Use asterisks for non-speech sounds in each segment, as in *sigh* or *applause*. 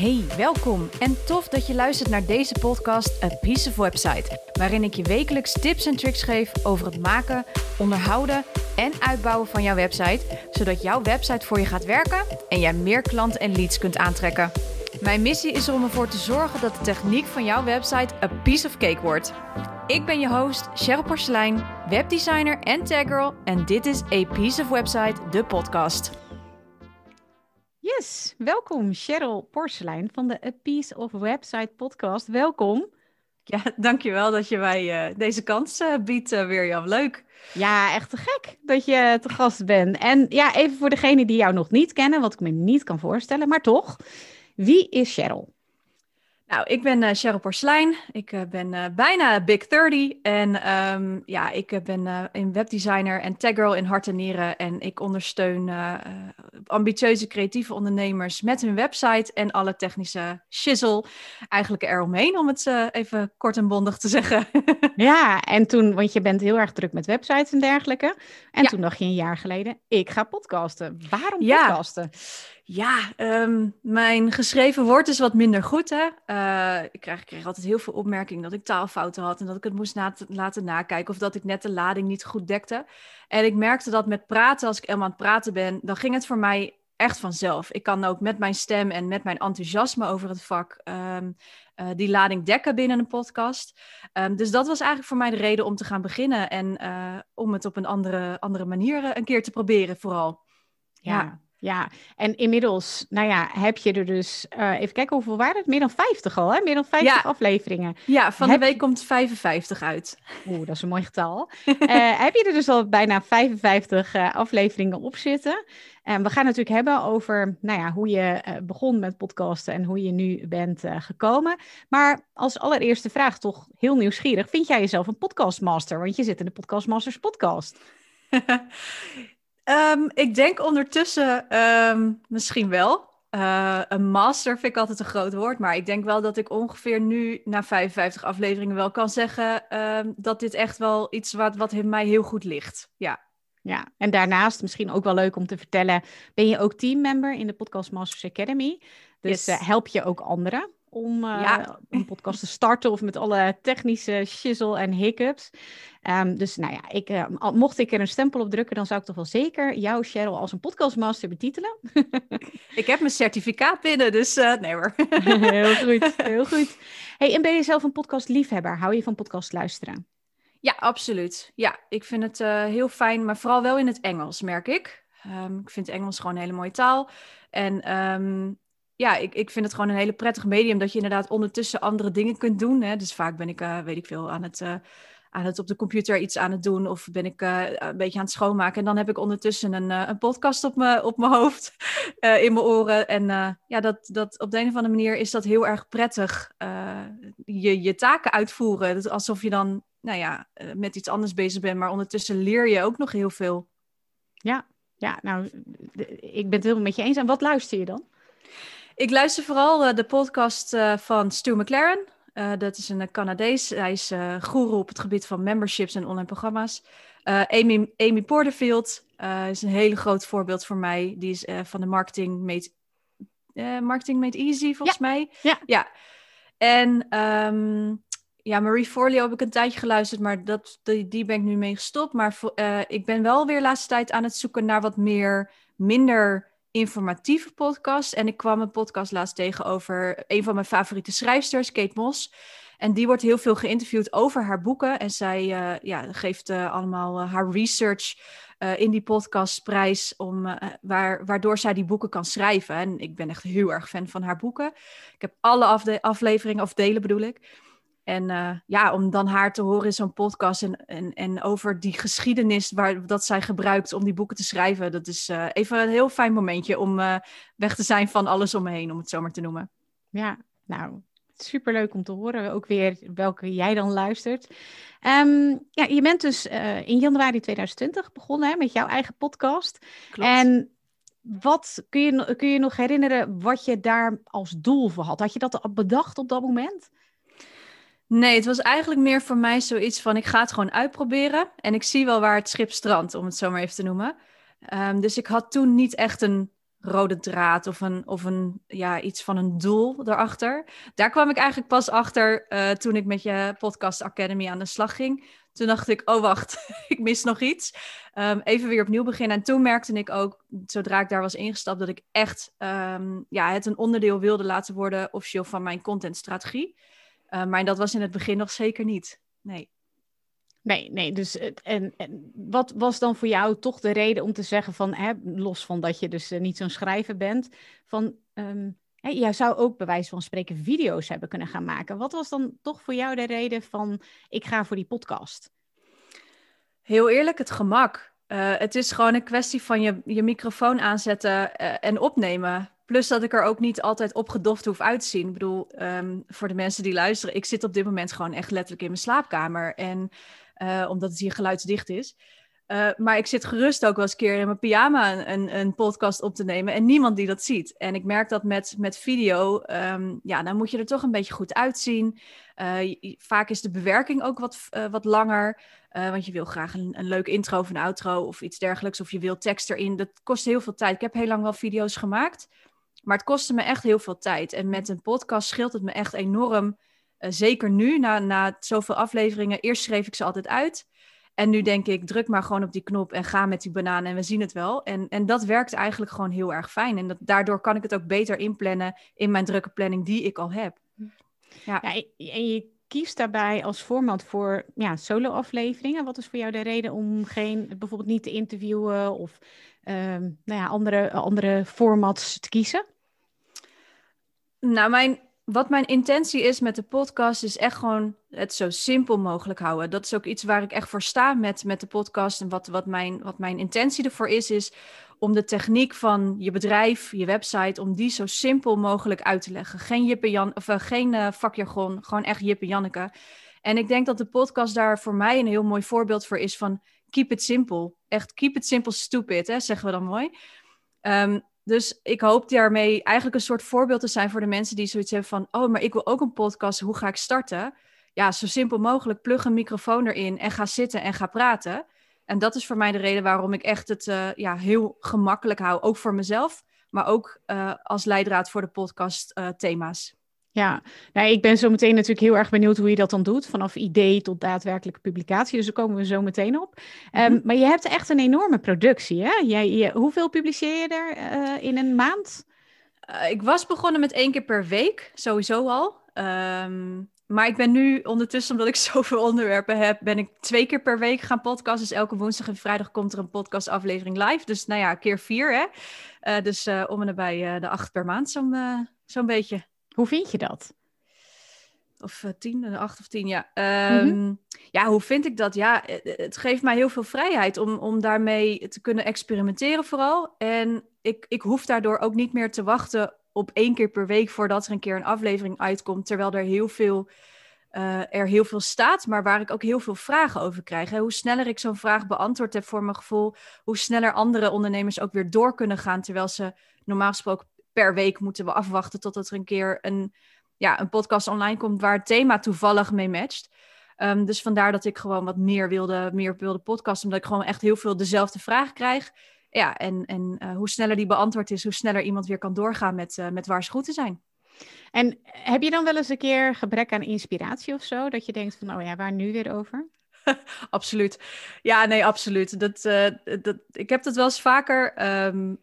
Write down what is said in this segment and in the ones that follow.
Hey, welkom en tof dat je luistert naar deze podcast A Piece of Website, waarin ik je wekelijks tips en tricks geef over het maken, onderhouden en uitbouwen van jouw website, zodat jouw website voor je gaat werken en jij meer klanten en leads kunt aantrekken. Mijn missie is om ervoor te zorgen dat de techniek van jouw website a piece of cake wordt. Ik ben je host, Cheryl Porcelein, webdesigner en taggirl en dit is A Piece of Website, de podcast. Yes, welkom Cheryl Porselein van de A Piece of Website podcast. Welkom. Ja, dankjewel dat je mij uh, deze kans uh, biedt, uh, Mirjam. Leuk. Ja, echt te gek dat je te gast bent. En ja, even voor degenen die jou nog niet kennen, wat ik me niet kan voorstellen, maar toch. Wie is Cheryl? Nou, ik ben uh, Cheryl Porslein. Ik uh, ben uh, bijna Big 30. En um, ja, ik ben een webdesigner en taggirl in hart en nieren. En ik ondersteun ambitieuze creatieve ondernemers met hun website en alle technische shizzle eigenlijk eromheen, om het even kort en bondig te zeggen. *laughs* ja, en toen, want je bent heel erg druk met websites en dergelijke. En ja. toen dacht je een jaar geleden, ik ga podcasten. Waarom podcasten? Ja, um, mijn geschreven woord is wat minder goed. Hè? Uh, ik, kreeg, ik, kreeg, altijd heel veel opmerkingen dat ik taalfouten had en dat ik het moest na laten nakijken of dat ik net de lading niet goed dekte. En ik merkte dat met praten, als ik helemaal aan het praten ben, dan ging het voor mij echt vanzelf. Ik kan ook met mijn stem en met mijn enthousiasme over het vak um, uh, die lading dekken binnen een podcast. Um, dus dat was eigenlijk voor mij de reden om te gaan beginnen en uh, om het op een andere, andere manier een keer te proberen vooral. ja. ja. Ja, en inmiddels, nou ja, heb je er dus, uh, even kijken hoeveel waren het? Meer dan 50 al, hè? Meer dan 50 ja. afleveringen. Ja, van heb... de week komt 55 uit. Oeh, dat is een mooi getal. uh, *laughs* heb je er dus al bijna 55 uh, afleveringen op zitten? En we gaan het natuurlijk hebben over, nou ja, hoe je begon met podcasten en hoe je nu bent gekomen. Maar als allereerste vraag toch heel nieuwsgierig, vind jij jezelf een podcastmaster? Want je zit in de Podcastmasters podcast. *laughs* Um, ik denk ondertussen um, misschien wel. Uh, een master vind ik altijd een groot woord, maar ik denk wel dat ik ongeveer nu na 55 afleveringen wel kan zeggen um, dat dit echt wel iets wat, wat mij heel goed ligt. Ja. Ja, en daarnaast misschien ook wel leuk om te vertellen, ben je ook teammember in de Podcast Masters Academy. Dus yes. uh, help je ook anderen om uh, ja. een podcast te starten of met alle technische shizzle en hiccups. Um, dus nou ja, ik, uh, mocht ik er een stempel op drukken, dan zou ik toch wel zeker jou, Cheryl, als een podcastmaster betitelen. *laughs* ik heb mijn certificaat binnen, dus uh, nee hoor. *laughs* heel goed, heel *laughs* goed. Hey, en ben je zelf een podcastliefhebber? Hou je van podcast luisteren? Ja, absoluut. Ja, ik vind het heel fijn, maar vooral wel in het Engels, merk ik. Um, ik vind Engels gewoon een hele mooie taal. En um, ja, ik, ik vind het gewoon een hele prettig medium dat je inderdaad ondertussen andere dingen kunt doen. Hè? Dus vaak ben ik, uh, weet ik veel, aan het, uh, aan het op de computer iets aan het doen of ben ik uh, een beetje aan het schoonmaken. En dan heb ik ondertussen een, een podcast op, me, op mijn hoofd, *laughs* in mijn oren. En ja, dat, dat, op de een of andere manier is dat heel erg prettig. je, je taken uitvoeren. Dat alsof je dan, nou ja, met iets anders bezig bent, maar ondertussen leer je ook nog heel veel. Ja, ja nou, ik ben het helemaal met je eens. En wat luister je dan? Ik luister vooral uh, de podcast uh, van Stu McLaren. Uh, dat is een Canadees. Hij is goeroe op het gebied van memberships en online programma's. Amy, Amy Porterfield is een hele groot voorbeeld voor mij. Die is van de Marketing Made, Marketing Made Easy, volgens ja. mij. Ja. ja. En um, ja, Marie Forleo heb ik een tijdje geluisterd, maar dat, die, die ben ik nu mee gestopt. Maar ik ben wel weer de laatste tijd aan het zoeken naar wat meer, minder informatieve podcast. En ik kwam een podcast laatst tegen over een van mijn favoriete schrijfsters, Kate Moss. En die wordt heel veel geïnterviewd over haar boeken. En zij uh, ja, geeft uh, allemaal uh, haar research in die podcast prijs, om, waar, waardoor zij die boeken kan schrijven. En ik ben echt heel erg fan van haar boeken. Ik heb alle afleveringen, of delen bedoel ik. En uh, ja, om dan haar te horen in zo'n podcast en, en, en over die geschiedenis waar, dat zij gebruikt om die boeken te schrijven. Dat is uh, even een heel fijn momentje om uh, weg te zijn van alles om me heen, om het zo maar te noemen. Ja, nou, superleuk om te horen. Ook weer welke jij dan luistert. Um, ja, je bent dus in januari 2020 begonnen hè, met jouw eigen podcast. Klopt. En wat kun je, kun je nog herinneren wat je daar als doel voor had? Had je dat al bedacht op dat moment? Nee, het was eigenlijk meer voor mij zoiets van ik ga het gewoon uitproberen en ik zie wel waar het schip strandt, om het zo maar even te noemen. Um, dus ik had toen niet echt een rode draad of, een, of een, ja, iets van een doel erachter. Daar kwam ik eigenlijk pas achter uh, toen ik met je podcast Academy aan de slag ging. Toen dacht ik, oh wacht, *laughs* ik mis nog iets. Um, even weer opnieuw beginnen. En toen merkte ik ook, zodra ik daar was ingestapt, dat ik echt um, ja, het een onderdeel wilde laten worden officieel van mijn contentstrategie. Uh, maar dat was in het begin nog zeker niet. Nee. Nee, nee. Dus en, en wat was dan voor jou toch de reden om te zeggen van, hè, los van dat je dus uh, niet zo'n schrijver bent, van um, hè, jij zou ook bij wijze van spreken video's hebben kunnen gaan maken. Wat was dan toch voor jou de reden van, ik ga voor die podcast? Heel eerlijk, het gemak. Uh, het is gewoon een kwestie van je, je microfoon aanzetten uh, en opnemen. Plus dat ik er ook niet altijd opgedoft hoef uit te zien. Ik bedoel, um, voor de mensen die luisteren, ik zit op dit moment gewoon echt letterlijk in mijn slaapkamer. En uh, omdat het hier geluidsdicht is. Uh, maar ik zit gerust ook wel eens een keer in mijn pyjama een, een, podcast op te nemen en niemand die dat ziet. En ik merk dat met, met video, um, ja, dan moet je er toch een beetje goed uitzien. Uh, vaak is de bewerking ook wat, wat langer, want je wil graag een, een leuk intro of een outro of iets dergelijks. Of je wil tekst erin. Dat kost heel veel tijd. Ik heb heel lang wel video's gemaakt, maar het kostte me echt heel veel tijd. En met een podcast scheelt het me echt enorm uh, zeker nu, na, na zoveel afleveringen, eerst schreef ik ze altijd uit. En nu denk ik, druk maar gewoon op die knop en ga met die banaan en we zien het wel. En, en dat werkt eigenlijk gewoon heel erg fijn. En dat, daardoor kan ik het ook beter inplannen in mijn drukke planning die ik al heb. Ja, ja en je kiest daarbij als format voor ja, solo-afleveringen. Wat is voor jou de reden om geen, bijvoorbeeld niet te interviewen of nou ja, andere, andere formats te kiezen? Nou, mijn wat mijn intentie is met de podcast, is echt gewoon het zo simpel mogelijk houden. Dat is ook iets waar ik echt voor sta met, met de podcast. En wat, wat, mijn, wat mijn intentie ervoor is, is om de techniek van je bedrijf, je website, om die zo simpel mogelijk uit te leggen. Geen Jippe Jan, of uh, geen uh, vakjargon, gewoon echt Jippe Janneke. En ik denk dat de podcast daar voor mij een heel mooi voorbeeld voor is van keep it simple. Echt keep it simple stupid, hè, zeggen we dan mooi. Um, dus ik hoop daarmee eigenlijk een soort voorbeeld te zijn voor de mensen die zoiets hebben van: oh, maar ik wil ook een podcast, hoe ga ik starten? Ja, zo simpel mogelijk, plug een microfoon erin en ga zitten en ga praten. En dat is voor mij de reden waarom ik echt het uh, ja, heel gemakkelijk hou, ook voor mezelf, maar ook uh, als leidraad voor de podcast uh, thema's. Ja, nou, ik ben zo meteen natuurlijk heel erg benieuwd hoe je dat dan doet, vanaf idee tot daadwerkelijke publicatie. Dus daar komen we zo meteen op. Um, maar je hebt echt een enorme productie, hè? Jij, je, hoeveel publiceer je er uh, in een maand? Uh, ik was begonnen met één keer per week, sowieso al. Um, maar ik ben nu ondertussen, omdat ik *laughs* zoveel onderwerpen heb, ben ik twee keer per week gaan podcasten. Dus elke woensdag en vrijdag komt er een podcastaflevering live. Dus nou ja, keer vier, hè? Uh, dus om en nabij de acht per maand, zo'n zo'n beetje. Hoe vind je dat? Of uh, tien, uh, acht of tien, ja. Um, mm-hmm. Ja, hoe vind ik dat? Ja, eh, het geeft mij heel veel vrijheid om, om daarmee te kunnen experimenteren vooral. En ik, ik hoef daardoor ook niet meer te wachten op één keer per week voordat er een keer een aflevering uitkomt. Terwijl er heel veel, uh, er heel veel staat, maar waar ik ook heel veel vragen over krijg. Hè? Hoe sneller ik zo'n vraag beantwoord heb voor mijn gevoel, hoe sneller andere ondernemers ook weer door kunnen gaan. Terwijl ze normaal gesproken per week moeten we afwachten totdat er een keer een, ja, een podcast online komt waar het thema toevallig mee matcht. Um, dus vandaar dat ik gewoon wat meer wilde, meer wilde podcasten, omdat ik gewoon echt heel veel dezelfde vragen krijg. Ja, en, en uh, hoe sneller die beantwoord is, hoe sneller iemand weer kan doorgaan met, uh, met waar ze goed te zijn. En heb je dan wel eens een keer gebrek aan inspiratie of zo? Dat je denkt van, oh ja, waar nu weer over? *laughs* absoluut. Ja, nee, absoluut. Dat, uh, dat, ik heb dat wel eens vaker. Um,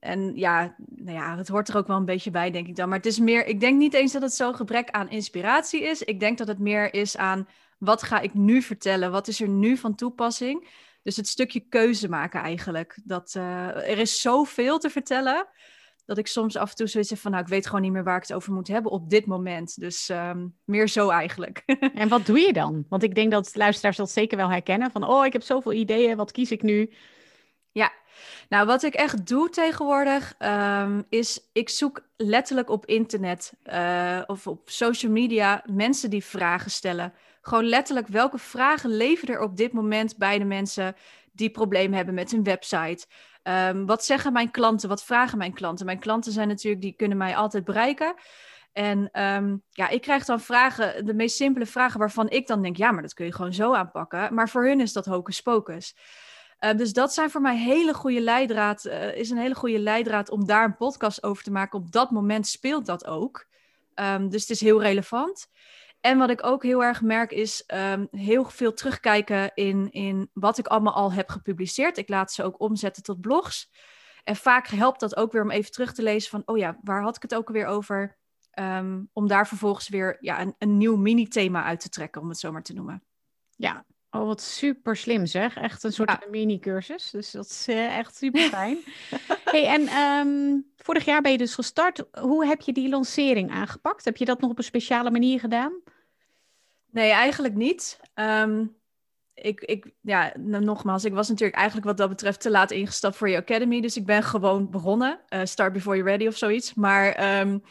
en ja, nou ja, het hoort er ook wel een beetje bij, denk ik dan. Maar het is meer, ik denk niet eens dat het zo'n gebrek aan inspiratie is. Ik denk dat het meer is aan wat ga ik nu vertellen? Wat is er nu van toepassing? Dus het stukje keuze maken eigenlijk. Dat, uh, er is zoveel te vertellen, dat ik soms af en toe zoiets heb van, nou, ik weet gewoon niet meer waar ik het over moet hebben op dit moment. Dus um, meer zo eigenlijk. *laughs* en wat doe je dan? Want ik denk dat luisteraars dat zeker wel herkennen. Van, oh, ik heb zoveel ideeën, wat kies ik nu? Ja, nou, wat ik echt doe tegenwoordig, um, is ik zoek letterlijk op internet uh, of op social media mensen die vragen stellen. Gewoon letterlijk, welke vragen leven er op dit moment bij de mensen die problemen hebben met hun website? Um, wat zeggen mijn klanten? Wat vragen mijn klanten? Mijn klanten zijn natuurlijk, die kunnen mij altijd bereiken. En um, ja, ik krijg dan vragen, de meest simpele vragen waarvan ik dan denk, ja, maar dat kun je gewoon zo aanpakken. Maar voor hun is dat hocus pocus. Uh, dus dat zijn voor mij hele goede leidraad, uh, is een hele goede leidraad om daar een podcast over te maken. Op dat moment speelt dat ook. Um, dus het is heel relevant. En wat ik ook heel erg merk is um, heel veel terugkijken in, in wat ik allemaal al heb gepubliceerd. Ik laat ze ook omzetten tot blogs. En vaak helpt dat ook weer om even terug te lezen van, oh ja, waar had ik het ook alweer over? Um, om daar vervolgens weer ja, een, een nieuw mini-thema uit te trekken, om het zo maar te noemen. Ja, Oh, wat super slim zeg. Echt een soort mini-cursus. Dus dat is uh, echt *laughs* super fijn. hey, en um, vorig jaar ben je dus gestart. Hoe heb je die lancering aangepakt? Heb je dat nog op een speciale manier gedaan? Nee, eigenlijk niet. Um, ik, ik, ja, nogmaals, ik was natuurlijk eigenlijk wat dat betreft te laat ingestapt voor je academy. Dus ik ben gewoon begonnen. Uh, start before you're ready of zoiets. Maar um,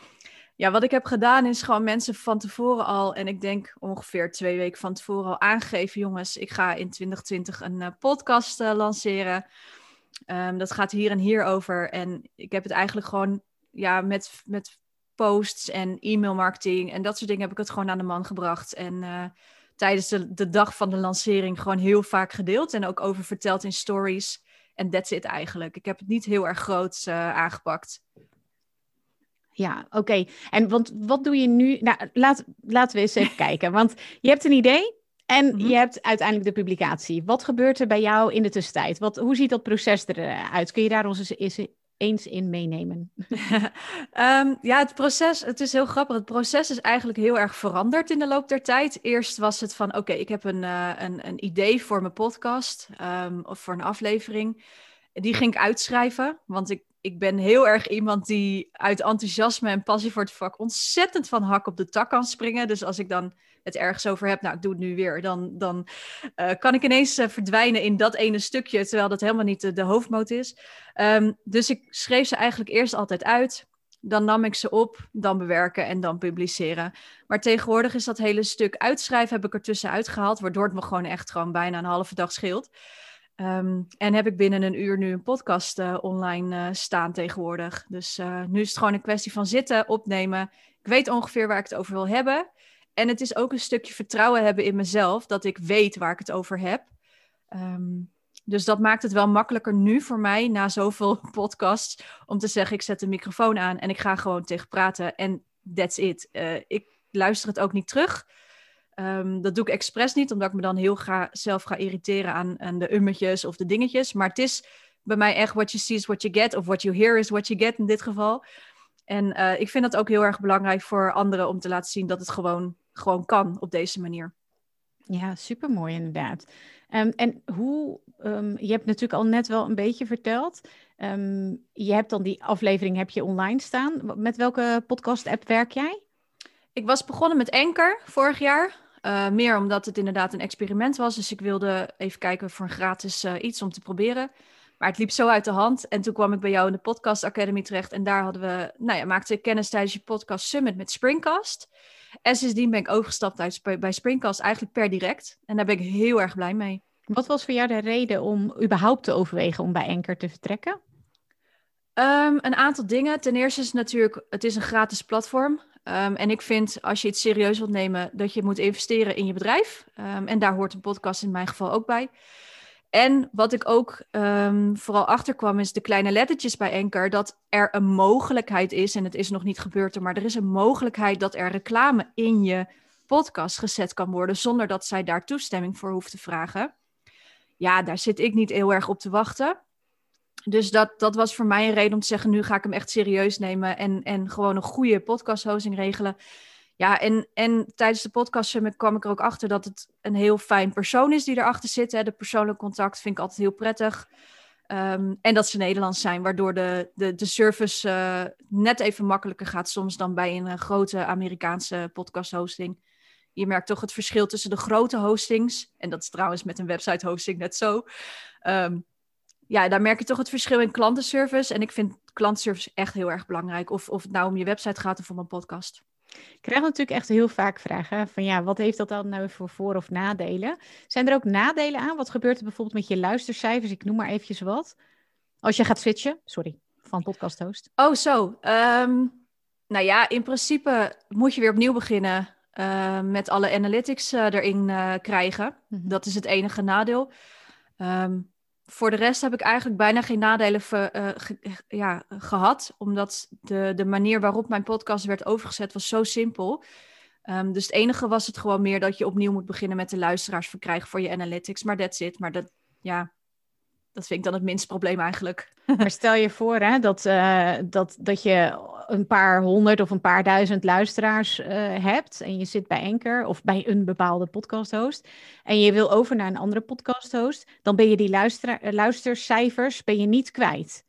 ja, wat ik heb gedaan is gewoon mensen van tevoren al, en ik denk ongeveer twee weken van tevoren al aangegeven, jongens, ik ga in 2020 een uh, podcast uh, lanceren. Um, dat gaat hier en hier over. En ik heb het eigenlijk gewoon ja, met, met posts en e-mail marketing en dat soort dingen heb ik het gewoon aan de man gebracht. En uh, tijdens de, de dag van de lancering gewoon heel vaak gedeeld en ook over verteld in stories. En that's it eigenlijk. Ik heb het niet heel erg groot aangepakt. Ja, oké. En want wat doe je nu? Nou, laat, laten we eens even *laughs* kijken. Want je hebt een idee en mhm. je hebt uiteindelijk de publicatie. Wat gebeurt er bij jou in de tussentijd? Wat, hoe ziet dat proces eruit? Kun je daar ons eens, eens in meenemen? um, *laughs* ja, het proces, het is heel grappig. Het proces is eigenlijk heel erg veranderd in de loop der tijd. Eerst was het van, oké, ik heb een, uh, een, een idee voor mijn podcast um, of voor een aflevering. Die ging ik uitschrijven, want ik ik ben heel erg iemand die uit enthousiasme en passie voor het vak ontzettend van hak op de tak kan springen. Dus als ik dan het ergens over heb, nou, ik doe het nu weer, dan, dan uh, kan ik ineens uh, verdwijnen in dat ene stukje, terwijl dat helemaal niet de, de hoofdmoot is. Um, dus ik schreef ze eigenlijk eerst altijd uit. Dan nam ik ze op, dan bewerken en dan publiceren. Maar tegenwoordig is dat hele stuk uitschrijven heb ik er tussenuit gehaald, waardoor het me gewoon echt gewoon bijna een halve dag scheelt. Um, en heb ik binnen een uur nu een podcast uh, online uh, staan tegenwoordig. Dus uh, nu is het gewoon een kwestie van zitten, opnemen. Ik weet ongeveer waar ik het over wil hebben. En het is ook een stukje vertrouwen hebben in mezelf, dat ik weet waar ik het over heb. Um, dus dat maakt het wel makkelijker nu voor mij, na zoveel *laughs* podcasts, om te zeggen: ik zet de microfoon aan en ik ga gewoon tegen praten. En that's it. ik luister het ook niet terug. Um, dat doe ik expres niet, omdat ik me dan heel ga, zelf ga irriteren aan, aan de ummetjes of de dingetjes. Maar het is bij mij echt what you see is what you get, of what you hear is what you get in dit geval. En uh, ik vind dat ook heel erg belangrijk voor anderen om te laten zien dat het gewoon, gewoon kan op deze manier. Ja, super mooi inderdaad. Um, en hoe, um, je hebt natuurlijk al net wel een beetje verteld. je hebt dan die aflevering heb je online staan. Met welke podcast-app werk jij? Ik was begonnen met Anchor vorig jaar. Uh, meer omdat het inderdaad een experiment was. Dus ik wilde even kijken voor een gratis uh, iets om te proberen. Maar het liep zo uit de hand. En toen kwam ik bij jou in de Podcast Academy terecht. En daar hadden we, nou ja, maakte ik kennis tijdens je podcast Summit met Springcast. En sindsdien ben ik overgestapt uit, bij Springcast eigenlijk per direct. En daar ben ik heel erg blij mee. Wat was voor jou de reden om überhaupt te overwegen om bij Anchor te vertrekken? Um, een aantal dingen. Ten eerste is het natuurlijk, het is een gratis platform. Um, en ik vind, als je het serieus wilt nemen, dat je moet investeren in je bedrijf. Um, en daar hoort een podcast in mijn geval ook bij. En wat ik ook um, vooral achterkwam, is de kleine lettertjes bij Anchor, dat er een mogelijkheid is, en het is nog niet gebeurd, maar er is een mogelijkheid dat er reclame in je podcast gezet kan worden, zonder dat zij daar toestemming voor hoeft te vragen. Ja, daar zit ik niet heel erg op te wachten dus dat, dat was voor mij een reden om te zeggen, nu ga ik hem echt serieus nemen en, en gewoon een goede podcast hosting regelen. Ja, en, en tijdens de podcast kwam ik er ook achter dat het een heel fijn persoon is die erachter zit. Hè. De persoonlijke contact vind ik altijd heel prettig. Um, en dat ze Nederlands zijn, waardoor de, de, de service uh, net even makkelijker gaat soms dan bij een uh, grote Amerikaanse podcast hosting. Je merkt toch het verschil tussen de grote hostings, en dat is trouwens met een website hosting net zo. Um, ja, daar merk je toch het verschil in klantenservice. En ik vind klantenservice echt heel erg belangrijk. Of, of het nou om je website gaat of om een podcast. Ik krijg natuurlijk echt heel vaak vragen van ja, wat heeft dat dan nou voor voor- of nadelen? Zijn er ook nadelen aan? Wat gebeurt er bijvoorbeeld met je luistercijfers? Ik noem maar eventjes wat. Als je gaat switchen, sorry, van podcast host. Oh, zo. Um, nou ja, in principe moet je weer opnieuw beginnen uh, met alle analytics uh, erin uh, krijgen. Mm -hmm. Dat is het enige nadeel. Um, voor de rest heb ik eigenlijk bijna geen nadelen ja, gehad, omdat de, de manier waarop mijn podcast werd overgezet was zo simpel. Um, dus het enige was het gewoon meer dat je opnieuw moet beginnen met de luisteraars verkrijgen voor je analytics. Maar that's it. Maar dat, ja, dat vind ik dan het minste probleem eigenlijk. *laughs* Maar stel je voor hè, dat, uh, dat, dat je een paar honderd of een paar duizend luisteraars uh, hebt en je zit bij Anchor of bij een bepaalde podcasthost en je wil over naar een andere podcasthost, dan ben je die luister, uh, luistercijfers ben je niet kwijt.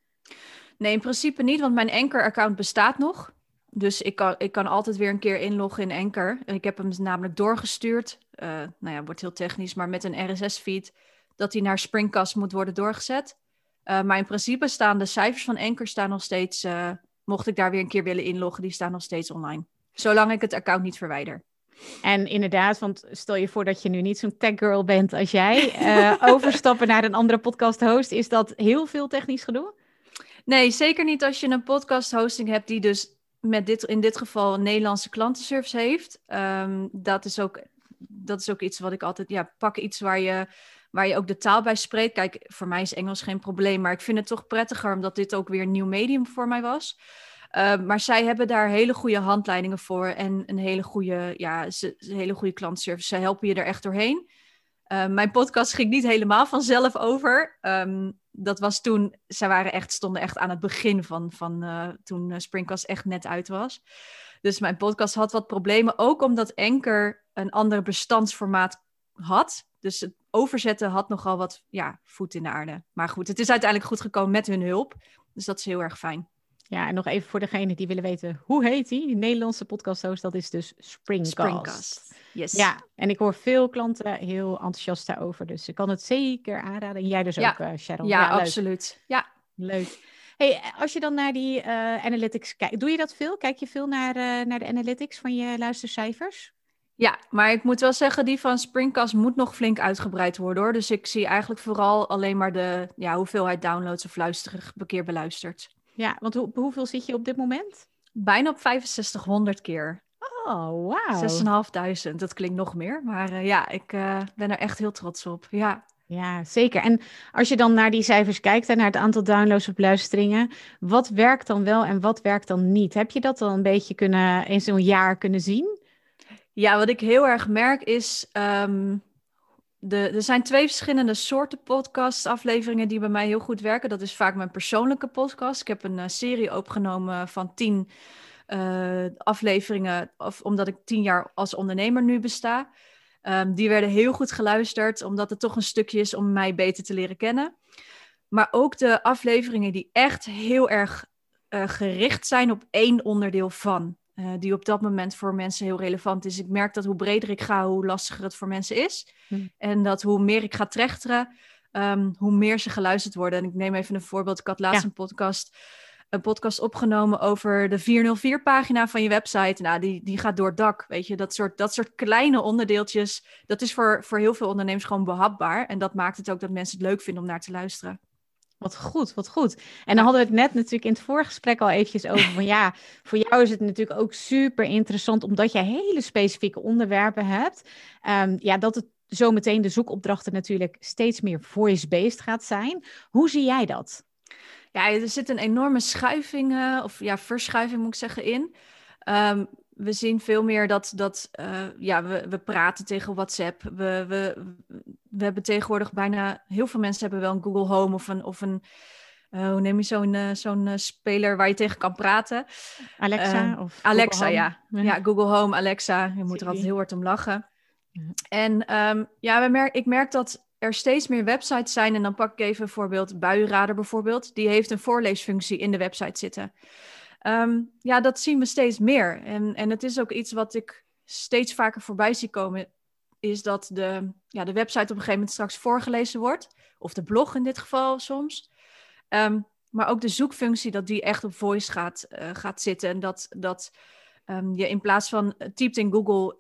Nee, in principe niet, want mijn Anchor-account bestaat nog. Dus ik kan, ik kan altijd weer een keer inloggen in Anchor. Ik heb hem namelijk doorgestuurd. Uh, nou ja, wordt heel technisch, maar met een RSS-feed. Dat hij naar Springcast moet worden doorgezet. Uh, maar in principe staan de cijfers van Anchor staan nog steeds. Uh, mocht ik daar weer een keer willen inloggen, die staan nog steeds online. Zolang ik het account niet verwijder. En inderdaad, want stel je voor dat je nu niet zo'n tech girl bent als jij. *laughs* overstappen naar een andere podcast host, is dat heel veel technisch gedoe? Nee, zeker niet als je een podcast hosting hebt die dus met dit, in dit geval een Nederlandse klantenservice heeft. Um, dat, is ook, dat is ook iets wat ik altijd, ja, pak iets waar je, waar je ook de taal bij spreekt. Kijk, voor mij is Engels geen probleem, maar ik vind het toch prettiger omdat dit ook weer een nieuw medium voor mij was. Uh, maar zij hebben daar hele goede handleidingen voor en een hele goede, ja, ze, hele goede klantenservice. Ze helpen je er echt doorheen. Uh, mijn podcast ging niet helemaal vanzelf over. Um, dat was toen, zij waren echt, stonden echt aan het begin van, van uh, toen uh, Springcast echt net uit was. Dus mijn podcast had wat problemen, ook omdat Anchor een ander bestandsformaat had. Dus het overzetten had nogal wat ja, voet in de aarde. Maar goed, het is uiteindelijk goed gekomen met hun hulp. Dus dat is heel erg fijn. Ja, en nog even voor degene die willen weten, hoe heet die? Die Nederlandse podcasthost, dat is dus Springcast. Springcast. Yes. Ja, en ik hoor veel klanten heel enthousiast daarover. Dus ik kan het zeker aanraden. En jij dus ook, uh, Sharon. Ja, ja absoluut. Ja. Leuk. Hey, als je dan naar die uh, analytics kijkt, doe je dat veel? Kijk je veel naar, uh, naar de analytics van je luistercijfers? Ja, maar ik moet wel zeggen, die van Springcast moet nog flink uitgebreid worden hoor. Dus ik zie eigenlijk vooral alleen maar de ja, hoeveelheid downloads of luisteren keer beluisterd. Ja, want hoe, hoeveel zit je op dit moment? Bijna op 6500 keer. Oh, wauw. 6.500, dat klinkt nog meer. Maar uh, ja, ik uh, ben er echt heel trots op. Ja. Ja, zeker. En als je dan naar die cijfers kijkt en naar het aantal downloads of luisteringen, wat werkt dan wel en wat werkt dan niet? Heb je dat dan een beetje kunnen, in zo'n jaar kunnen zien? Ja, wat ik heel erg merk is, um, de, er zijn twee verschillende soorten podcast-afleveringen die bij mij heel goed werken. Dat is vaak mijn persoonlijke podcast. Ik heb een uh, serie opgenomen van tien uh, afleveringen, of, omdat ik tien jaar als ondernemer nu besta. Um, die werden heel goed geluisterd, omdat het toch een stukje is om mij beter te leren kennen. Maar ook de afleveringen die echt heel erg uh, gericht zijn op één onderdeel van. Uh, die op dat moment voor mensen heel relevant is. Ik merk dat hoe breder ik ga, hoe lastiger het voor mensen is. Hm. En dat hoe meer ik ga trechteren, um, hoe meer ze geluisterd worden. En ik neem even een voorbeeld. Ik had laatst ja. een podcast een podcast opgenomen over de 404-pagina van je website. Nou, die, die gaat door het dak, weet je. Dat soort, dat soort kleine onderdeeltjes, dat is voor, voor heel veel ondernemers gewoon behapbaar. En dat maakt het ook dat mensen het leuk vinden om naar te luisteren. Wat goed, wat goed. En dan hadden we het net natuurlijk in het voorgesprek al eventjes over *laughs* van ja, voor jou is het natuurlijk ook super interessant omdat jij hele specifieke onderwerpen hebt. Um, ja, dat het zometeen de zoekopdrachten natuurlijk steeds meer voice-based gaat zijn. Hoe zie jij dat? Ja, er zit een enorme schuiving, uh, of ja, verschuiving moet ik zeggen, in. Um, we zien veel meer dat, dat uh, ja, we, we praten tegen WhatsApp. We, we, we hebben tegenwoordig bijna, heel veel mensen hebben wel een Google Home of een, of een uh, hoe neem je zo'n uh, zo'n speler waar je tegen kan praten? Alexa of Alexa, ja. ja. Google Home, Alexa. Je moet er altijd heel hard om lachen. Ja. En um, ja, we merk, ik merk dat er steeds meer websites zijn. En dan pak ik even een voorbeeld. Buienrader bijvoorbeeld. Die heeft een voorleesfunctie in de website zitten. Um, ja, dat zien we steeds meer. En, en het is ook iets wat ik steeds vaker voorbij zie komen. Is dat de, ja, de website op een gegeven moment straks voorgelezen wordt. Of de blog in dit geval soms. Um, maar ook de zoekfunctie, dat die echt op voice gaat, uh, gaat zitten. En dat, dat um, je in plaats van uh, typt in Google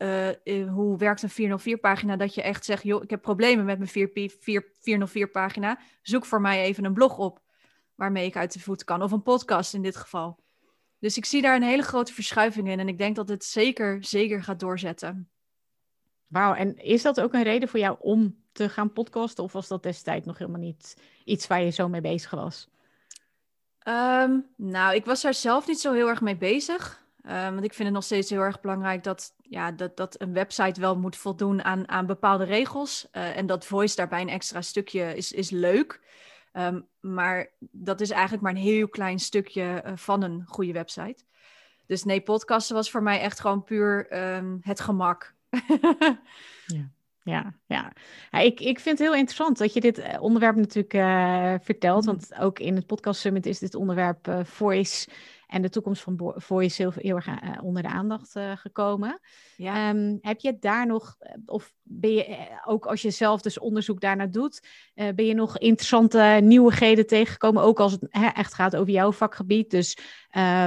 uh, hoe werkt een 404-pagina, dat je echt zegt, joh, ik heb problemen met mijn 404-pagina. Zoek voor mij even een blog op waarmee ik uit de voet kan. Of een podcast in dit geval. Dus ik zie daar een hele grote verschuiving in. En ik denk dat het zeker, zeker gaat doorzetten. Wauw, en is dat ook een reden voor jou om te gaan podcasten? Of was dat destijds nog helemaal niet iets waar je zo mee bezig was? Ehm, nou, ik was daar zelf niet zo heel erg mee bezig. Um, want ik vind het nog steeds heel erg belangrijk dat, ja, dat, dat een website wel moet voldoen aan, aan bepaalde regels. Uh, en dat voice daarbij een extra stukje is, is leuk. Um, maar dat is eigenlijk maar een heel klein stukje uh, van een goede website. Dus nee, podcasten was voor mij echt gewoon puur het gemak. *laughs* ja. Ja, ja. ja ik, ik vind het heel interessant dat je dit eh, onderwerp natuurlijk uh, vertelt. Mm. Want ook in het podcast summit is dit onderwerp uh, voice en de toekomst van voice heel, erg onder de aandacht gekomen. Ja. Um, heb je daar nog, of ben je ook als je zelf dus onderzoek daarnaar doet, ben je nog interessante nieuwigheden tegengekomen? Ook als het hè, echt gaat over jouw vakgebied, dus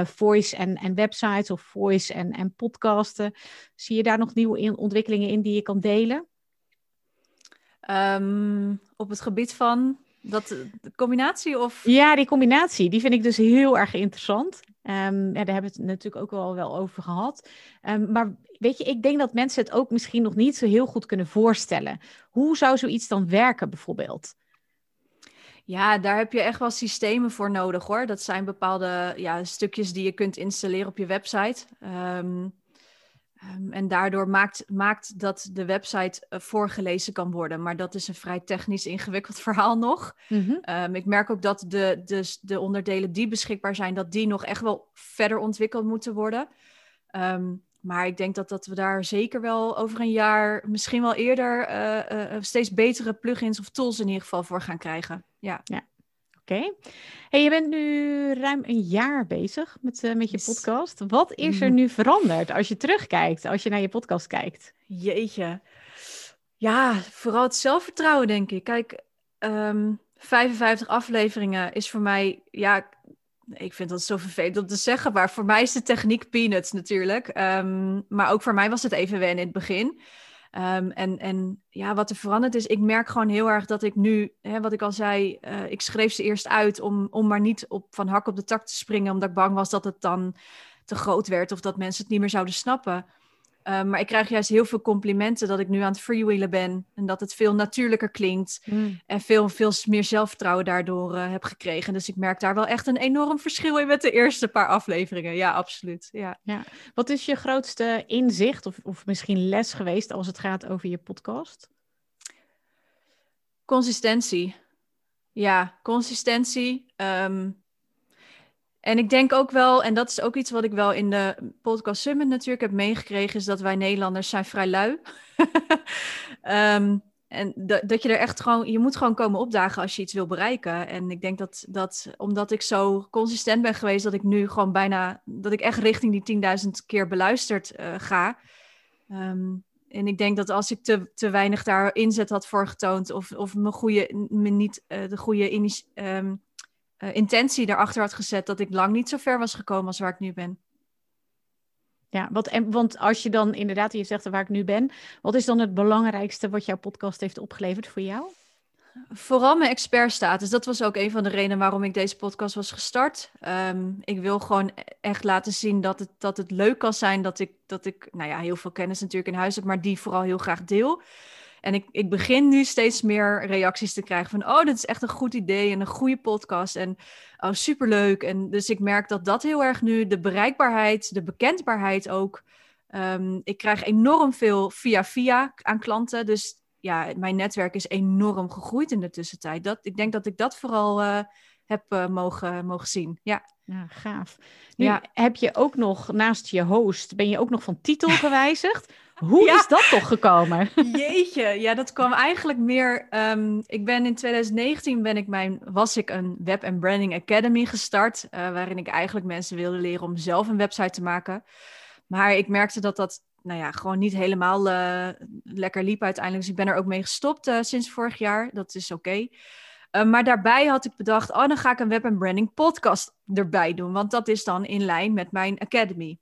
voice en, en websites of voice en, en podcasten. Zie je daar nog nieuwe ontwikkelingen in die je kan delen? Um, op het gebied van dat, de combinatie of? Ja, die combinatie, die vind ik dus heel erg interessant. Um, ja, daar hebben we het natuurlijk ook al wel over gehad. Um, maar weet je, ik denk dat mensen het ook misschien nog niet zo heel goed kunnen voorstellen. Hoe zou zoiets dan werken bijvoorbeeld? Ja, daar heb je echt wel systemen voor nodig hoor. Dat zijn bepaalde ja, stukjes die je kunt installeren op je website. Um, Ehm, en daardoor maakt, maakt dat de website uh, voorgelezen kan worden. Maar dat is een vrij technisch ingewikkeld *laughs* verhaal nog. Mhm. Ehm, ik merk ook dat de, de, de onderdelen die beschikbaar zijn, dat die nog echt wel verder ontwikkeld moeten worden. Ehm, maar ik denk dat, dat we daar zeker wel over een jaar, misschien wel eerder, uh, uh, steeds betere plugins of tools in ieder geval voor gaan krijgen. Ja. ja. Oké. Hey, je bent nu ruim een jaar bezig met, uh, met je podcast. Wat is er mhm. nu veranderd als je terugkijkt, als je naar je podcast kijkt? Jeetje. Ja, vooral het zelfvertrouwen, denk ik. Kijk, um, ehm, 55 afleveringen is voor mij, ja, ik vind dat zo vervelend om te zeggen, maar voor mij is de techniek peanuts natuurlijk. Um, maar ook voor mij was het even wennen in het begin. Um, en, en ja, wat er veranderd is, ik merk gewoon heel erg dat ik nu, hè, wat ik al zei, uh, ik schreef ze eerst uit om, om maar niet op, van hak op de tak te springen, omdat ik bang was dat het dan te groot werd of dat mensen het niet meer zouden snappen. Ehm, maar ik krijg juist heel veel complimenten dat ik nu aan het freewheelen ben. En dat het veel natuurlijker klinkt. Mm. En veel, veel meer zelfvertrouwen daardoor uh, heb gekregen. Dus ik merk daar wel echt een enorm verschil in met de eerste paar afleveringen. Ja, absoluut. Ja. Ja. Wat is je grootste inzicht of, of misschien les geweest als het gaat over je podcast? Consistentie. Ja, consistentie. Um, en ik denk ook wel, en dat is ook iets wat ik wel in de podcast Summit natuurlijk heb meegekregen, is dat wij Nederlanders zijn vrij lui. um, *laughs* en dat je er echt gewoon, je moet gewoon komen opdagen als je iets wil bereiken. En ik denk dat, dat omdat ik zo consistent ben geweest, dat ik nu gewoon bijna, dat ik echt richting die 10.000 keer beluisterd uh, ga. Um, en ik denk dat als ik te, te weinig daar inzet had voor getoond, of, of mijn goede, me niet uh, de goede um, uh, intentie daarachter had gezet, dat ik lang niet zo ver was gekomen als waar ik nu ben. Ja, wat, en, want als je dan inderdaad, je zegt waar ik nu ben, wat is dan het belangrijkste wat jouw podcast heeft opgeleverd voor jou? Vooral mijn expertstatus. Dat was ook een van de redenen waarom ik deze podcast was gestart. Um, ik wil gewoon echt laten zien dat het, dat het leuk kan zijn dat ik, dat ik, nou ja, heel veel kennis natuurlijk in huis heb, maar die vooral heel graag deel. En ik, ik begin nu steeds meer reacties te krijgen van, oh, dit is echt een goed idee en een goede podcast en oh, superleuk. En dus ik merk dat dat heel erg nu, de bereikbaarheid, de bekendbaarheid ook. Um, ik krijg enorm veel via via aan klanten, dus ja, mijn netwerk is enorm gegroeid in de tussentijd. Dat, ik denk dat ik dat vooral uh, heb uh, mogen, mogen zien, ja. Ja, gaaf. Nu ja. heb je ook nog, naast je host, ben je ook nog van titel *laughs* gewijzigd. Hoe is dat toch gekomen? *laughs* Jeetje, ja, dat kwam eigenlijk meer. Um, ik ben in 2019 ben ik mijn, was ik een Web and Branding Academy gestart, uh, waarin ik eigenlijk mensen wilde leren om zelf een website te maken. Maar ik merkte dat dat, nou ja, gewoon niet helemaal uh, lekker liep uiteindelijk. Dus ik ben er ook mee gestopt uh, sinds vorig jaar. Dat is oké. Okay. Uh, maar daarbij had ik bedacht, oh, dan ga ik een web and branding podcast erbij doen, want dat is dan in lijn met mijn academy.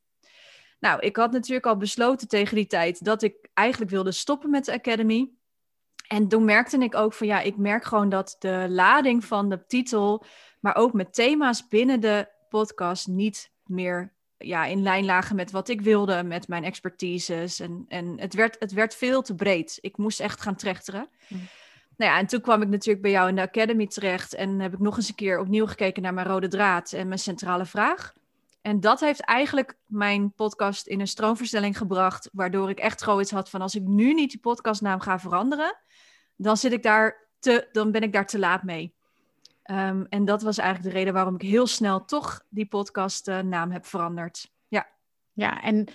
Nou, ik had natuurlijk al besloten tegen die tijd dat ik eigenlijk wilde stoppen met de Academy. En toen merkte ik ook van ja, ik merk gewoon dat de lading van de titel, maar ook met thema's binnen de podcast niet meer ja, in lijn lagen met wat ik wilde, met mijn expertises. En, en het, werd, het werd veel te breed. Ik moest echt gaan trechteren. Hm. Nou ja, en toen kwam ik natuurlijk bij jou in de Academy terecht en heb ik nog eens een keer opnieuw gekeken naar mijn rode draad en mijn centrale vraag. En dat heeft eigenlijk mijn podcast in een stroomversnelling gebracht, waardoor ik echt gewoon iets had van als ik nu niet die podcastnaam ga veranderen, dan zit ik daar te, dan ben ik daar te laat mee. Ehm, en dat was eigenlijk de reden waarom ik heel snel toch die podcastnaam heb veranderd. Ja. Ja, en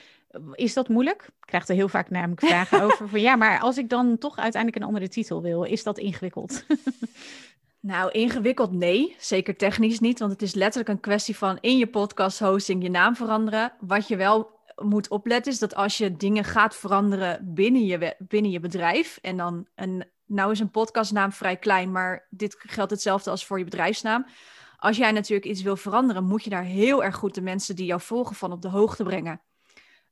is dat moeilijk? Ik krijg er heel vaak namelijk vragen *laughs* over. Van ja, maar als ik dan toch uiteindelijk een andere titel wil, is dat ingewikkeld? *laughs* Nou, ingewikkeld nee. Zeker technisch niet. Want het is letterlijk een kwestie van in je podcast hosting je naam veranderen. Wat je wel moet opletten is dat als je dingen gaat veranderen binnen je, binnen je bedrijf. En dan een, nou is een podcastnaam vrij klein, maar dit geldt hetzelfde als voor je bedrijfsnaam. Als jij natuurlijk iets wil veranderen, moet je daar heel erg goed de mensen die jou volgen van op de hoogte brengen.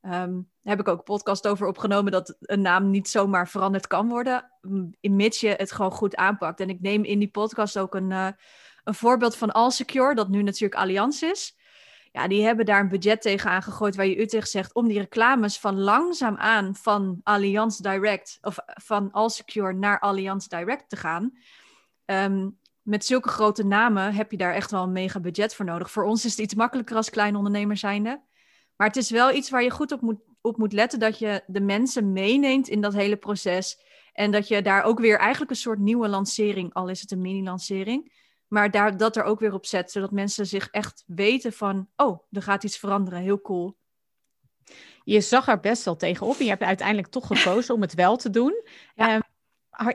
Um, heb ik ook een podcast over opgenomen dat een naam niet zomaar veranderd kan worden, je het gewoon goed aanpakt. En ik neem in die podcast ook een, uh, een voorbeeld van Allsecure, dat nu natuurlijk Allianz is. Ja, die hebben daar een budget tegen aangegooid waar je u tegen zegt om die reclames van langzaam aan van Allianz Direct of van Allsecure naar Allianz Direct te gaan. Um, met zulke grote namen heb je daar echt wel een mega budget voor nodig. Voor ons is het iets makkelijker als klein ondernemer zijnde. Maar het is wel iets waar je goed op moet, op moet letten dat je de mensen meeneemt in dat hele proces. En dat je daar ook weer eigenlijk een soort nieuwe lancering, al is het een mini-lancering, maar daar, dat er ook weer op zet, zodat mensen zich echt weten van, oh, er gaat iets veranderen, heel cool. Je zag er best wel tegenop en je hebt uiteindelijk toch gekozen om het wel te doen. *laughs* Ja. Ehm,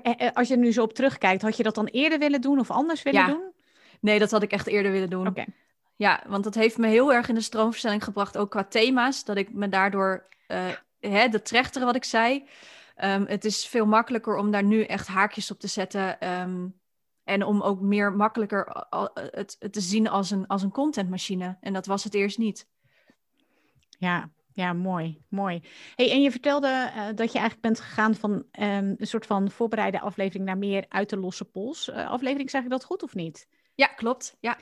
eh, eh, als je er nu zo op terugkijkt, had je dat dan eerder willen doen of anders willen doen? Nee, dat had ik echt eerder willen doen. Oké. Ja, want dat heeft me heel erg in de stroomverstelling gebracht, ook qua thema's. Dat ik me daardoor, uh, hè, de trechteren wat ik zei. Um, het is veel makkelijker om daar nu echt haakjes op te zetten. Um, en om ook meer makkelijker het, het, te zien als een, als een contentmachine. En dat was het eerst niet. Ja, ja, mooi, mooi. Hey, en je vertelde uh, dat je eigenlijk bent gegaan van um, een soort van voorbereide aflevering naar meer uit de losse pols. Uh, aflevering, zeg ik dat goed of niet? Ja, klopt. Ja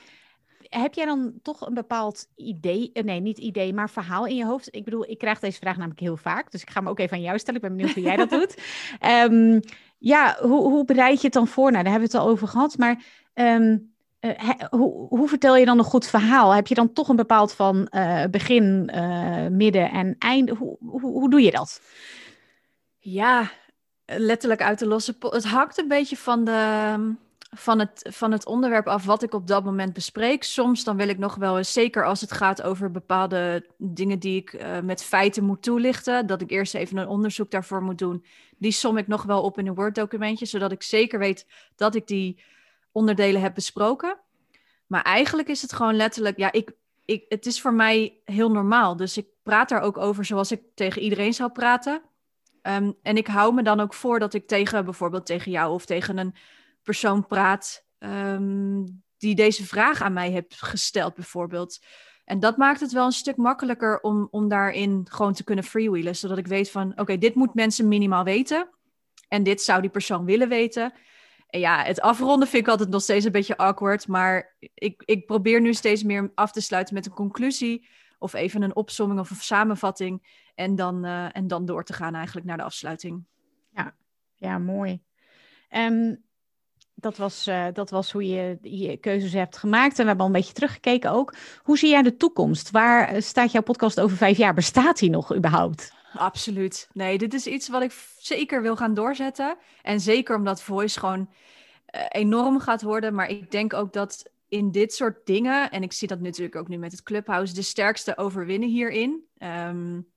heb jij dan toch een bepaald idee, eh, nee, niet idee, maar verhaal in je hoofd? Ik bedoel, ik krijg deze vraag namelijk heel vaak, dus ik ga hem ook even aan jou stellen. Ik ben benieuwd hoe jij dat *laughs* doet. Um, ja, hoe, hoe bereid je het dan voor? Nou, daar hebben we het al over gehad, maar um, uh, hoe, hoe, vertel je dan een goed verhaal? Heb je dan toch een bepaald van uh, begin, uh, midden en einde? Hoe, hoe, hoe doe je dat? Ja, letterlijk uit de losse pot. Het hakt een beetje van de van het, van het onderwerp af wat ik op dat moment bespreek. Soms dan wil ik nog wel eens, zeker als het gaat over bepaalde dingen die ik uh, met feiten moet toelichten, dat ik eerst even een onderzoek daarvoor moet doen. Die som ik nog wel op in een Word-documentje, zodat ik zeker weet dat ik die onderdelen heb besproken. Maar eigenlijk is het gewoon letterlijk, ja, ik, ik, het is voor mij heel normaal. Dus ik praat daar ook over zoals ik tegen iedereen zou praten. Um, en ik hou me dan ook voor dat ik tegen bijvoorbeeld tegen jou of tegen een persoon praat um, die deze vraag aan mij heeft gesteld, bijvoorbeeld. En dat maakt het wel een stuk makkelijker om, om daarin gewoon te kunnen freewheelen. Zodat ik weet van, oké, dit moet mensen minimaal weten. En dit zou die persoon willen weten. En ja, het afronden vind ik altijd nog steeds een beetje awkward. Maar ik, ik probeer nu steeds meer af te sluiten met een conclusie. Of even een opsomming of een samenvatting. En dan, uh, en dan door te gaan eigenlijk naar de afsluiting. Ja, ja mooi. Um, dat was, uh, dat was hoe je je keuzes hebt gemaakt. En we hebben al een beetje teruggekeken ook. Hoe zie jij de toekomst? Waar eh, staat jouw podcast over vijf jaar? Bestaat die nog überhaupt? Absoluut. Nee, dit is iets wat ik zeker wil gaan doorzetten. En zeker omdat voice gewoon uh, enorm gaat worden. Maar ik denk ook dat in dit soort dingen, en ik zie dat natuurlijk ook nu met het Clubhouse, de sterkste overwinnen hierin. Um,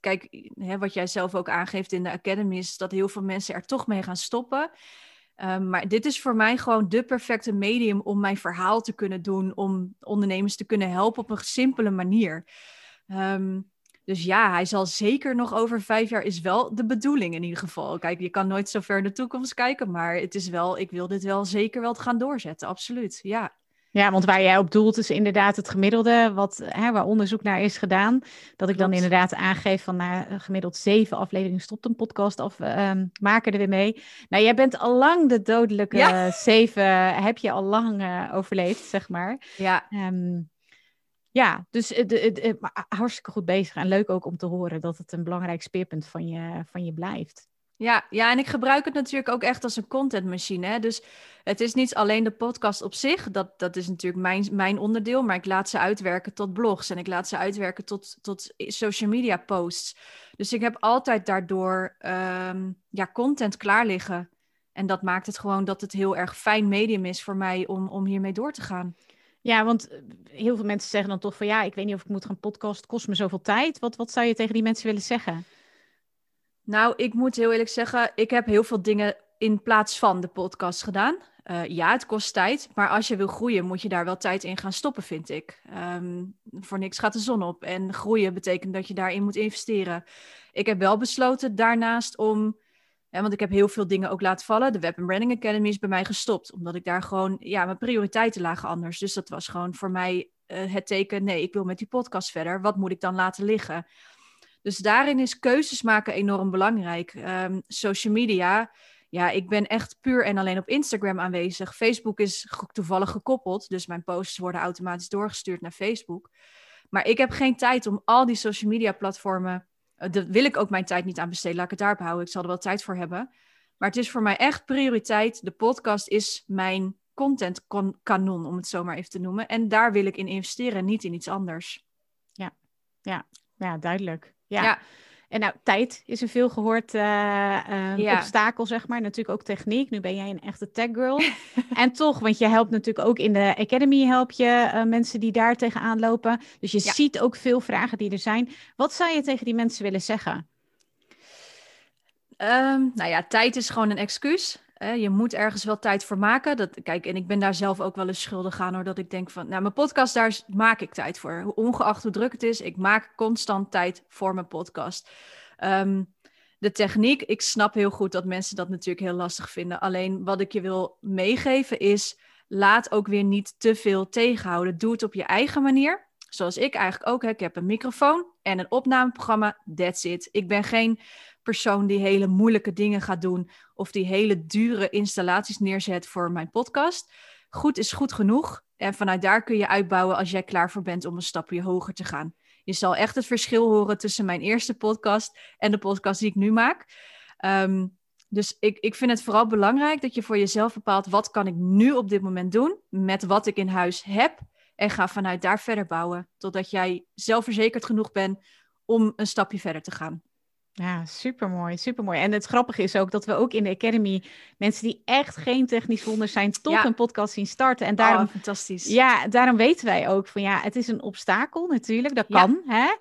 kijk, hè, wat jij zelf ook aangeeft in de Academy, is dat heel veel mensen er toch mee gaan stoppen. Um, maar dit is voor mij gewoon de perfecte medium om mijn verhaal te kunnen doen, om ondernemers te kunnen helpen op een simpele manier. Um, dus ja, hij zal zeker nog over vijf jaar, is wel de bedoeling in ieder geval. Kijk, je kan nooit zo ver in de toekomst kijken, maar het is wel, ik wil dit wel zeker wel gaan doorzetten, absoluut, ja. Ja, want waar jij op doelt is inderdaad het gemiddelde, wat, hè, waar onderzoek naar is gedaan. Dat ik dan inderdaad aangeef van na gemiddeld zeven afleveringen stopt een podcast of um, maken er weer mee. Nou, jij bent al lang de dodelijke zeven, heb je al lang uh, overleefd, zeg maar. Ja. Um, Ja, dus hartstikke goed bezig. En leuk ook om te horen dat het een belangrijk speerpunt van je, van je blijft. Ja, ja, en ik gebruik het natuurlijk ook echt als een contentmachine. Hè? Dus het is niet alleen de podcast op zich. Dat, dat is natuurlijk mijn, mijn onderdeel. Maar ik laat ze uitwerken tot blogs. En ik laat ze uitwerken tot, tot social media posts. Dus ik heb altijd daardoor um, ja, content klaar liggen. En dat maakt het gewoon dat het heel erg fijn medium is voor mij om, om hiermee door te gaan. Ja, want eh, heel veel mensen zeggen dan toch van ja, ik weet niet of ik moet gaan podcast, kost me zoveel tijd. Wat, wat zou je tegen die mensen willen zeggen? Nou, ik moet heel eerlijk zeggen, ik heb heel veel dingen in plaats van de podcast gedaan. Uh, ja, het kost tijd, maar als je wil groeien, moet je daar wel tijd in gaan stoppen, vind ik. Um, voor niks gaat de zon op en groeien betekent dat je daarin moet investeren. Ik heb wel besloten daarnaast om want ik heb heel veel dingen ook laten vallen. De Web Branding Academy is bij mij gestopt. Omdat ik daar gewoon, ja, mijn prioriteiten lagen anders. Dus dat was gewoon voor mij uh, het teken, nee, ik wil met die podcast verder. Wat moet ik dan laten liggen? Dus daarin is keuzes maken enorm belangrijk. Um, social media, ja, ik ben echt puur en alleen op Instagram aanwezig. Facebook is toevallig gekoppeld, dus mijn posts worden automatisch doorgestuurd naar Facebook. Maar ik heb geen tijd om al die social media platformen eh, daar wil ik ook mijn tijd niet aan besteden. Laat ik het daarop houden. Ik zal er wel tijd voor hebben. Maar het is voor mij echt prioriteit. De podcast is mijn content kanon, om het zo maar even te noemen. En daar wil ik in investeren, niet in iets anders. Ja, ja, ja duidelijk. Ja. En nou, tijd is een veel gehoord uh, obstakel, zeg maar. Natuurlijk ook techniek. Nu ben jij een echte tech girl. *laughs* en toch, want je helpt natuurlijk ook in de Academy, help je uh, mensen die daar tegenaan lopen. Dus je ziet ook veel vragen die er zijn. Wat zou je tegen die mensen willen zeggen? Um, nou ja, tijd is gewoon een excuus. Je moet ergens wel tijd voor maken. Dat, kijk, en ik ben daar zelf ook wel eens schuldig aan hoor. Dat ik denk van, nou, mijn podcast, daar maak ik tijd voor. Ongeacht hoe druk het is, ik maak constant tijd voor mijn podcast. Ehm, de techniek, ik snap heel goed dat mensen dat natuurlijk heel lastig vinden. Alleen wat ik je wil meegeven is, laat ook weer niet te veel tegenhouden. Doe het op je eigen manier. Zoals ik eigenlijk ook. Hè. Ik heb een microfoon en een opnameprogramma. That's it. Ik ben geen persoon die hele moeilijke dingen gaat doen of die hele dure installaties neerzet voor mijn podcast. Goed is goed genoeg. En vanuit daar kun je uitbouwen als jij klaar voor bent om een stapje hoger te gaan. Je zal echt het verschil horen tussen mijn eerste podcast en de podcast die ik nu maak. Ehm, dus ik, ik vind het vooral belangrijk dat je voor jezelf bepaalt: wat kan ik nu op dit moment doen met wat ik in huis heb? En ga vanuit daar verder bouwen. Totdat jij zelfverzekerd genoeg bent om een stapje verder te gaan. Ja, supermooi, supermooi. En het grappige is ook dat we ook in de Academy mensen die echt geen technisch wonder zijn, toch een podcast zien starten. En daarom, oh, fantastisch. Ja, daarom weten wij ook van ja, het is een obstakel natuurlijk, dat kan. Hè?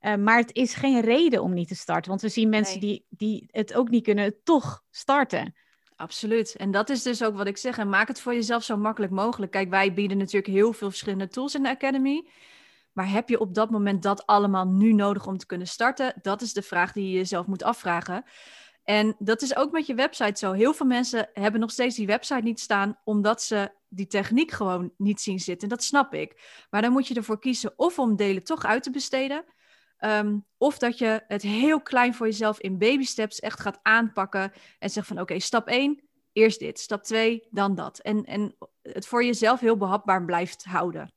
Uh, maar het is geen reden om niet te starten. Want we zien mensen die, die het ook niet kunnen, toch starten. Absoluut. En dat is dus ook wat ik zeg. En maak het voor jezelf zo makkelijk mogelijk. Kijk, wij bieden natuurlijk heel veel verschillende tools in de Academy. Maar heb je op dat moment dat allemaal nu nodig om te kunnen starten? Dat is de vraag die je jezelf moet afvragen. En dat is ook met je website zo. Heel veel mensen hebben nog steeds die website niet staan omdat ze die techniek gewoon niet zien zitten. Dat snap ik. Maar dan moet je ervoor kiezen of om delen toch uit te besteden. Um, of dat je het heel klein voor jezelf in baby steps echt gaat aanpakken. En zegt van oké, stap 1, eerst dit. Stap 2, dan dat. En, en het voor jezelf heel behapbaar blijft houden.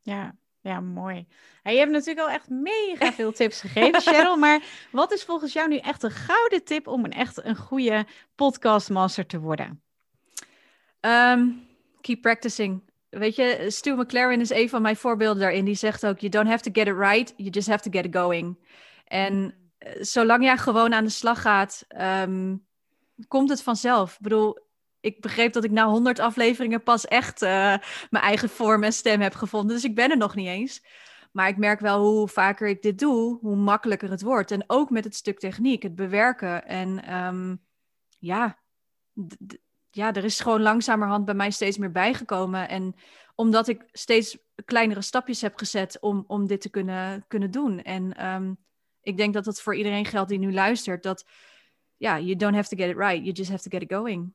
Ja, ja, mooi. je hebt natuurlijk al echt mega veel tips gegeven, Cheryl. *laughs* Maar wat is volgens jou nu echt een gouden tip om een echt een goede podcastmaster te worden? Um, keep practicing. Weet je, Stu McLaren is een van mijn voorbeelden daarin. Die zegt ook, you don't have to get it right, you just have to get it going. En eh, zolang jij gewoon aan de slag gaat, um, komt het vanzelf. Ik bedoel, ik begreep dat ik na 100 afleveringen pas echt uh, mijn eigen vorm en stem heb gevonden. Dus ik ben er nog niet eens. Maar ik merk wel hoe vaker ik dit doe, hoe makkelijker het wordt. En ook met het stuk techniek, het bewerken. En um, ja, ja, er is gewoon langzamerhand bij mij steeds meer bijgekomen. En omdat ik steeds kleinere stapjes heb gezet om, om dit te kunnen, kunnen doen. En um, ik denk dat dat voor iedereen geldt die nu luistert. Dat ja, you don't have to get it right, you just have to get it going.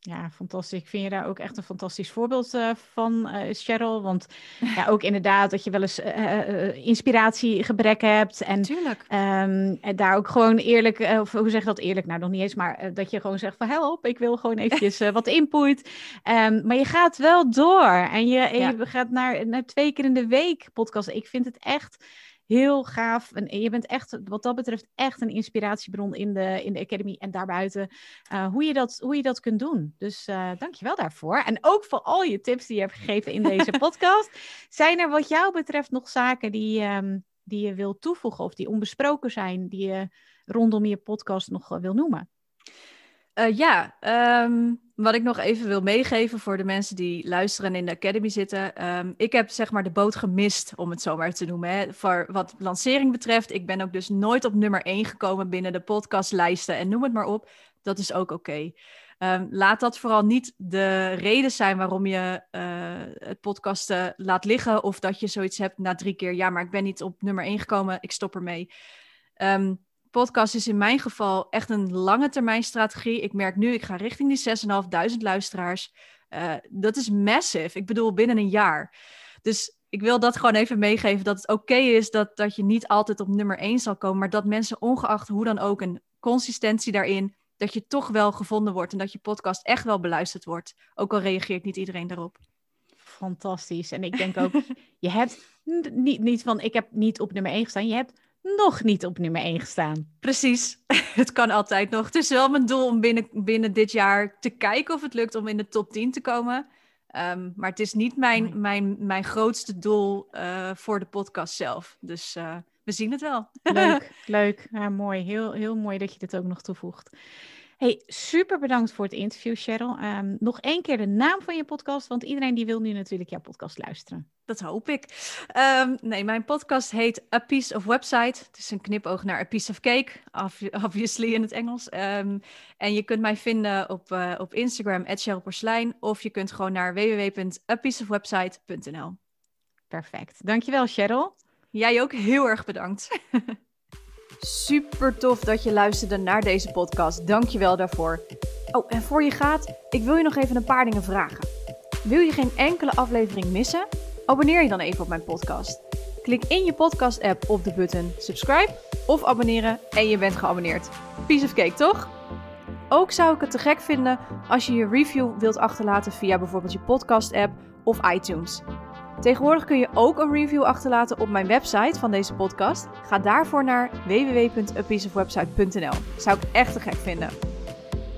Ja, fantastisch. Ik vind je daar ook echt een fantastisch voorbeeld uh, van, uh, Cheryl. Want *laughs* ja, ook inderdaad dat je wel eens uh, inspiratiegebrek hebt. En, Tuurlijk. Um, en daar ook gewoon eerlijk, of hoe zeg je dat eerlijk? Nou, nog niet eens, maar dat je gewoon zegt van help, ik wil gewoon eventjes *laughs* wat input. Um, maar je gaat wel door. En je, en je gaat naar, naar twee keer in de week podcast. Ik vind het echt heel gaaf. En je bent echt, wat dat betreft, echt een inspiratiebron in de, in de Academy en daarbuiten. Uh, hoe, je dat, hoe je dat kunt doen. Dus uh, dank je wel daarvoor. En ook voor al je tips die je hebt gegeven in deze *laughs* podcast. Zijn er wat jou betreft nog zaken die, um, die je wil toevoegen of die onbesproken zijn, die je rondom je podcast nog wil noemen? Uh, ja, um, wat ik nog even wil meegeven voor de mensen die luisteren en in de Academy zitten. Um, ik heb zeg maar de boot gemist, om het zo maar te noemen. Hè. Voor wat lancering betreft, ik ben ook dus nooit op nummer 1 gekomen binnen de podcastlijsten en noem het maar op. Dat is ook oké. Um, laat dat vooral niet de reden zijn waarom je uh, het podcasten laat liggen. Of dat je zoiets hebt na drie keer. Ja, maar ik ben niet op nummer 1 gekomen, ik stop ermee. Um, podcast is in mijn geval echt een lange termijn strategie. Ik merk nu, ik ga richting die 6.500 luisteraars. Uh, dat is massive. Ik bedoel, binnen een jaar. Dus ik wil dat gewoon even meegeven. Dat het oké okay is dat, dat je niet altijd op nummer 1 zal komen. Maar dat mensen ongeacht hoe dan ook een consistentie daarin. Dat je toch wel gevonden wordt. En dat je podcast echt wel beluisterd wordt. Ook al reageert niet iedereen daarop. Fantastisch. En ik denk ook, *laughs* je hebt niet, niet van ik heb niet op nummer 1 gestaan. Je hebt nog niet op nummer 1 gestaan. Precies, *laughs* het kan altijd nog. Het is wel mijn doel om binnen, binnen dit jaar te kijken of het lukt om in de top 10 te komen. Um, maar het is niet mijn, mijn, mijn grootste doel uh, voor de podcast zelf. Dus uh, we zien het wel. Leuk, *laughs* leuk. Ja, mooi. Heel, heel mooi dat je dit ook nog toevoegt. Hey, super bedankt voor het interview, Cheryl. Um, nog één keer de naam van je podcast, want iedereen die wil nu natuurlijk jouw podcast luisteren. Dat hoop ik. Um, nee, mijn podcast heet A Piece of Website. Het is een knipoog naar A Piece of Cake, *laughs* obviously in het Engels. Um, en je kunt mij vinden op, uh, op Instagram, @cherylporslijn, of je kunt gewoon naar www.apieceofwebsite.nl. Perfect. Dankjewel, Cheryl. Jij ook heel erg bedankt. *laughs* Super tof dat je luisterde naar deze podcast. Dank je wel daarvoor. Oh, en voor je gaat, ik wil je nog even een paar dingen vragen. Wil je geen enkele aflevering missen? Abonneer je dan even op mijn podcast. Klik in je podcast-app op de button subscribe of abonneren en je bent geabonneerd. Piece of cake, toch? Ook zou ik het te gek vinden als je je review wilt achterlaten via bijvoorbeeld je podcast-app of iTunes. Tegenwoordig kun je ook een review achterlaten op mijn website van deze podcast. Ga daarvoor naar www.apieceofwebsite.nl. Zou ik echt te gek vinden.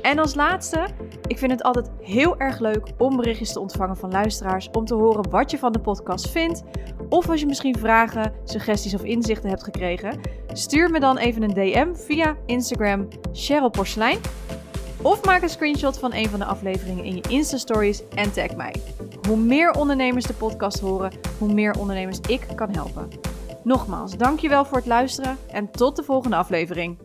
En als laatste, ik vind het altijd heel erg leuk om berichtjes te ontvangen van luisteraars om te horen wat je van de podcast vindt. Of als je misschien vragen, suggesties of inzichten hebt gekregen, stuur me dan even een DM via Instagram Cheryl. Of maak een screenshot van een van de afleveringen in je Insta-stories en tag mij. Hoe meer ondernemers de podcast horen, hoe meer ondernemers ik kan helpen. Nogmaals, dankjewel voor het luisteren en tot de volgende aflevering.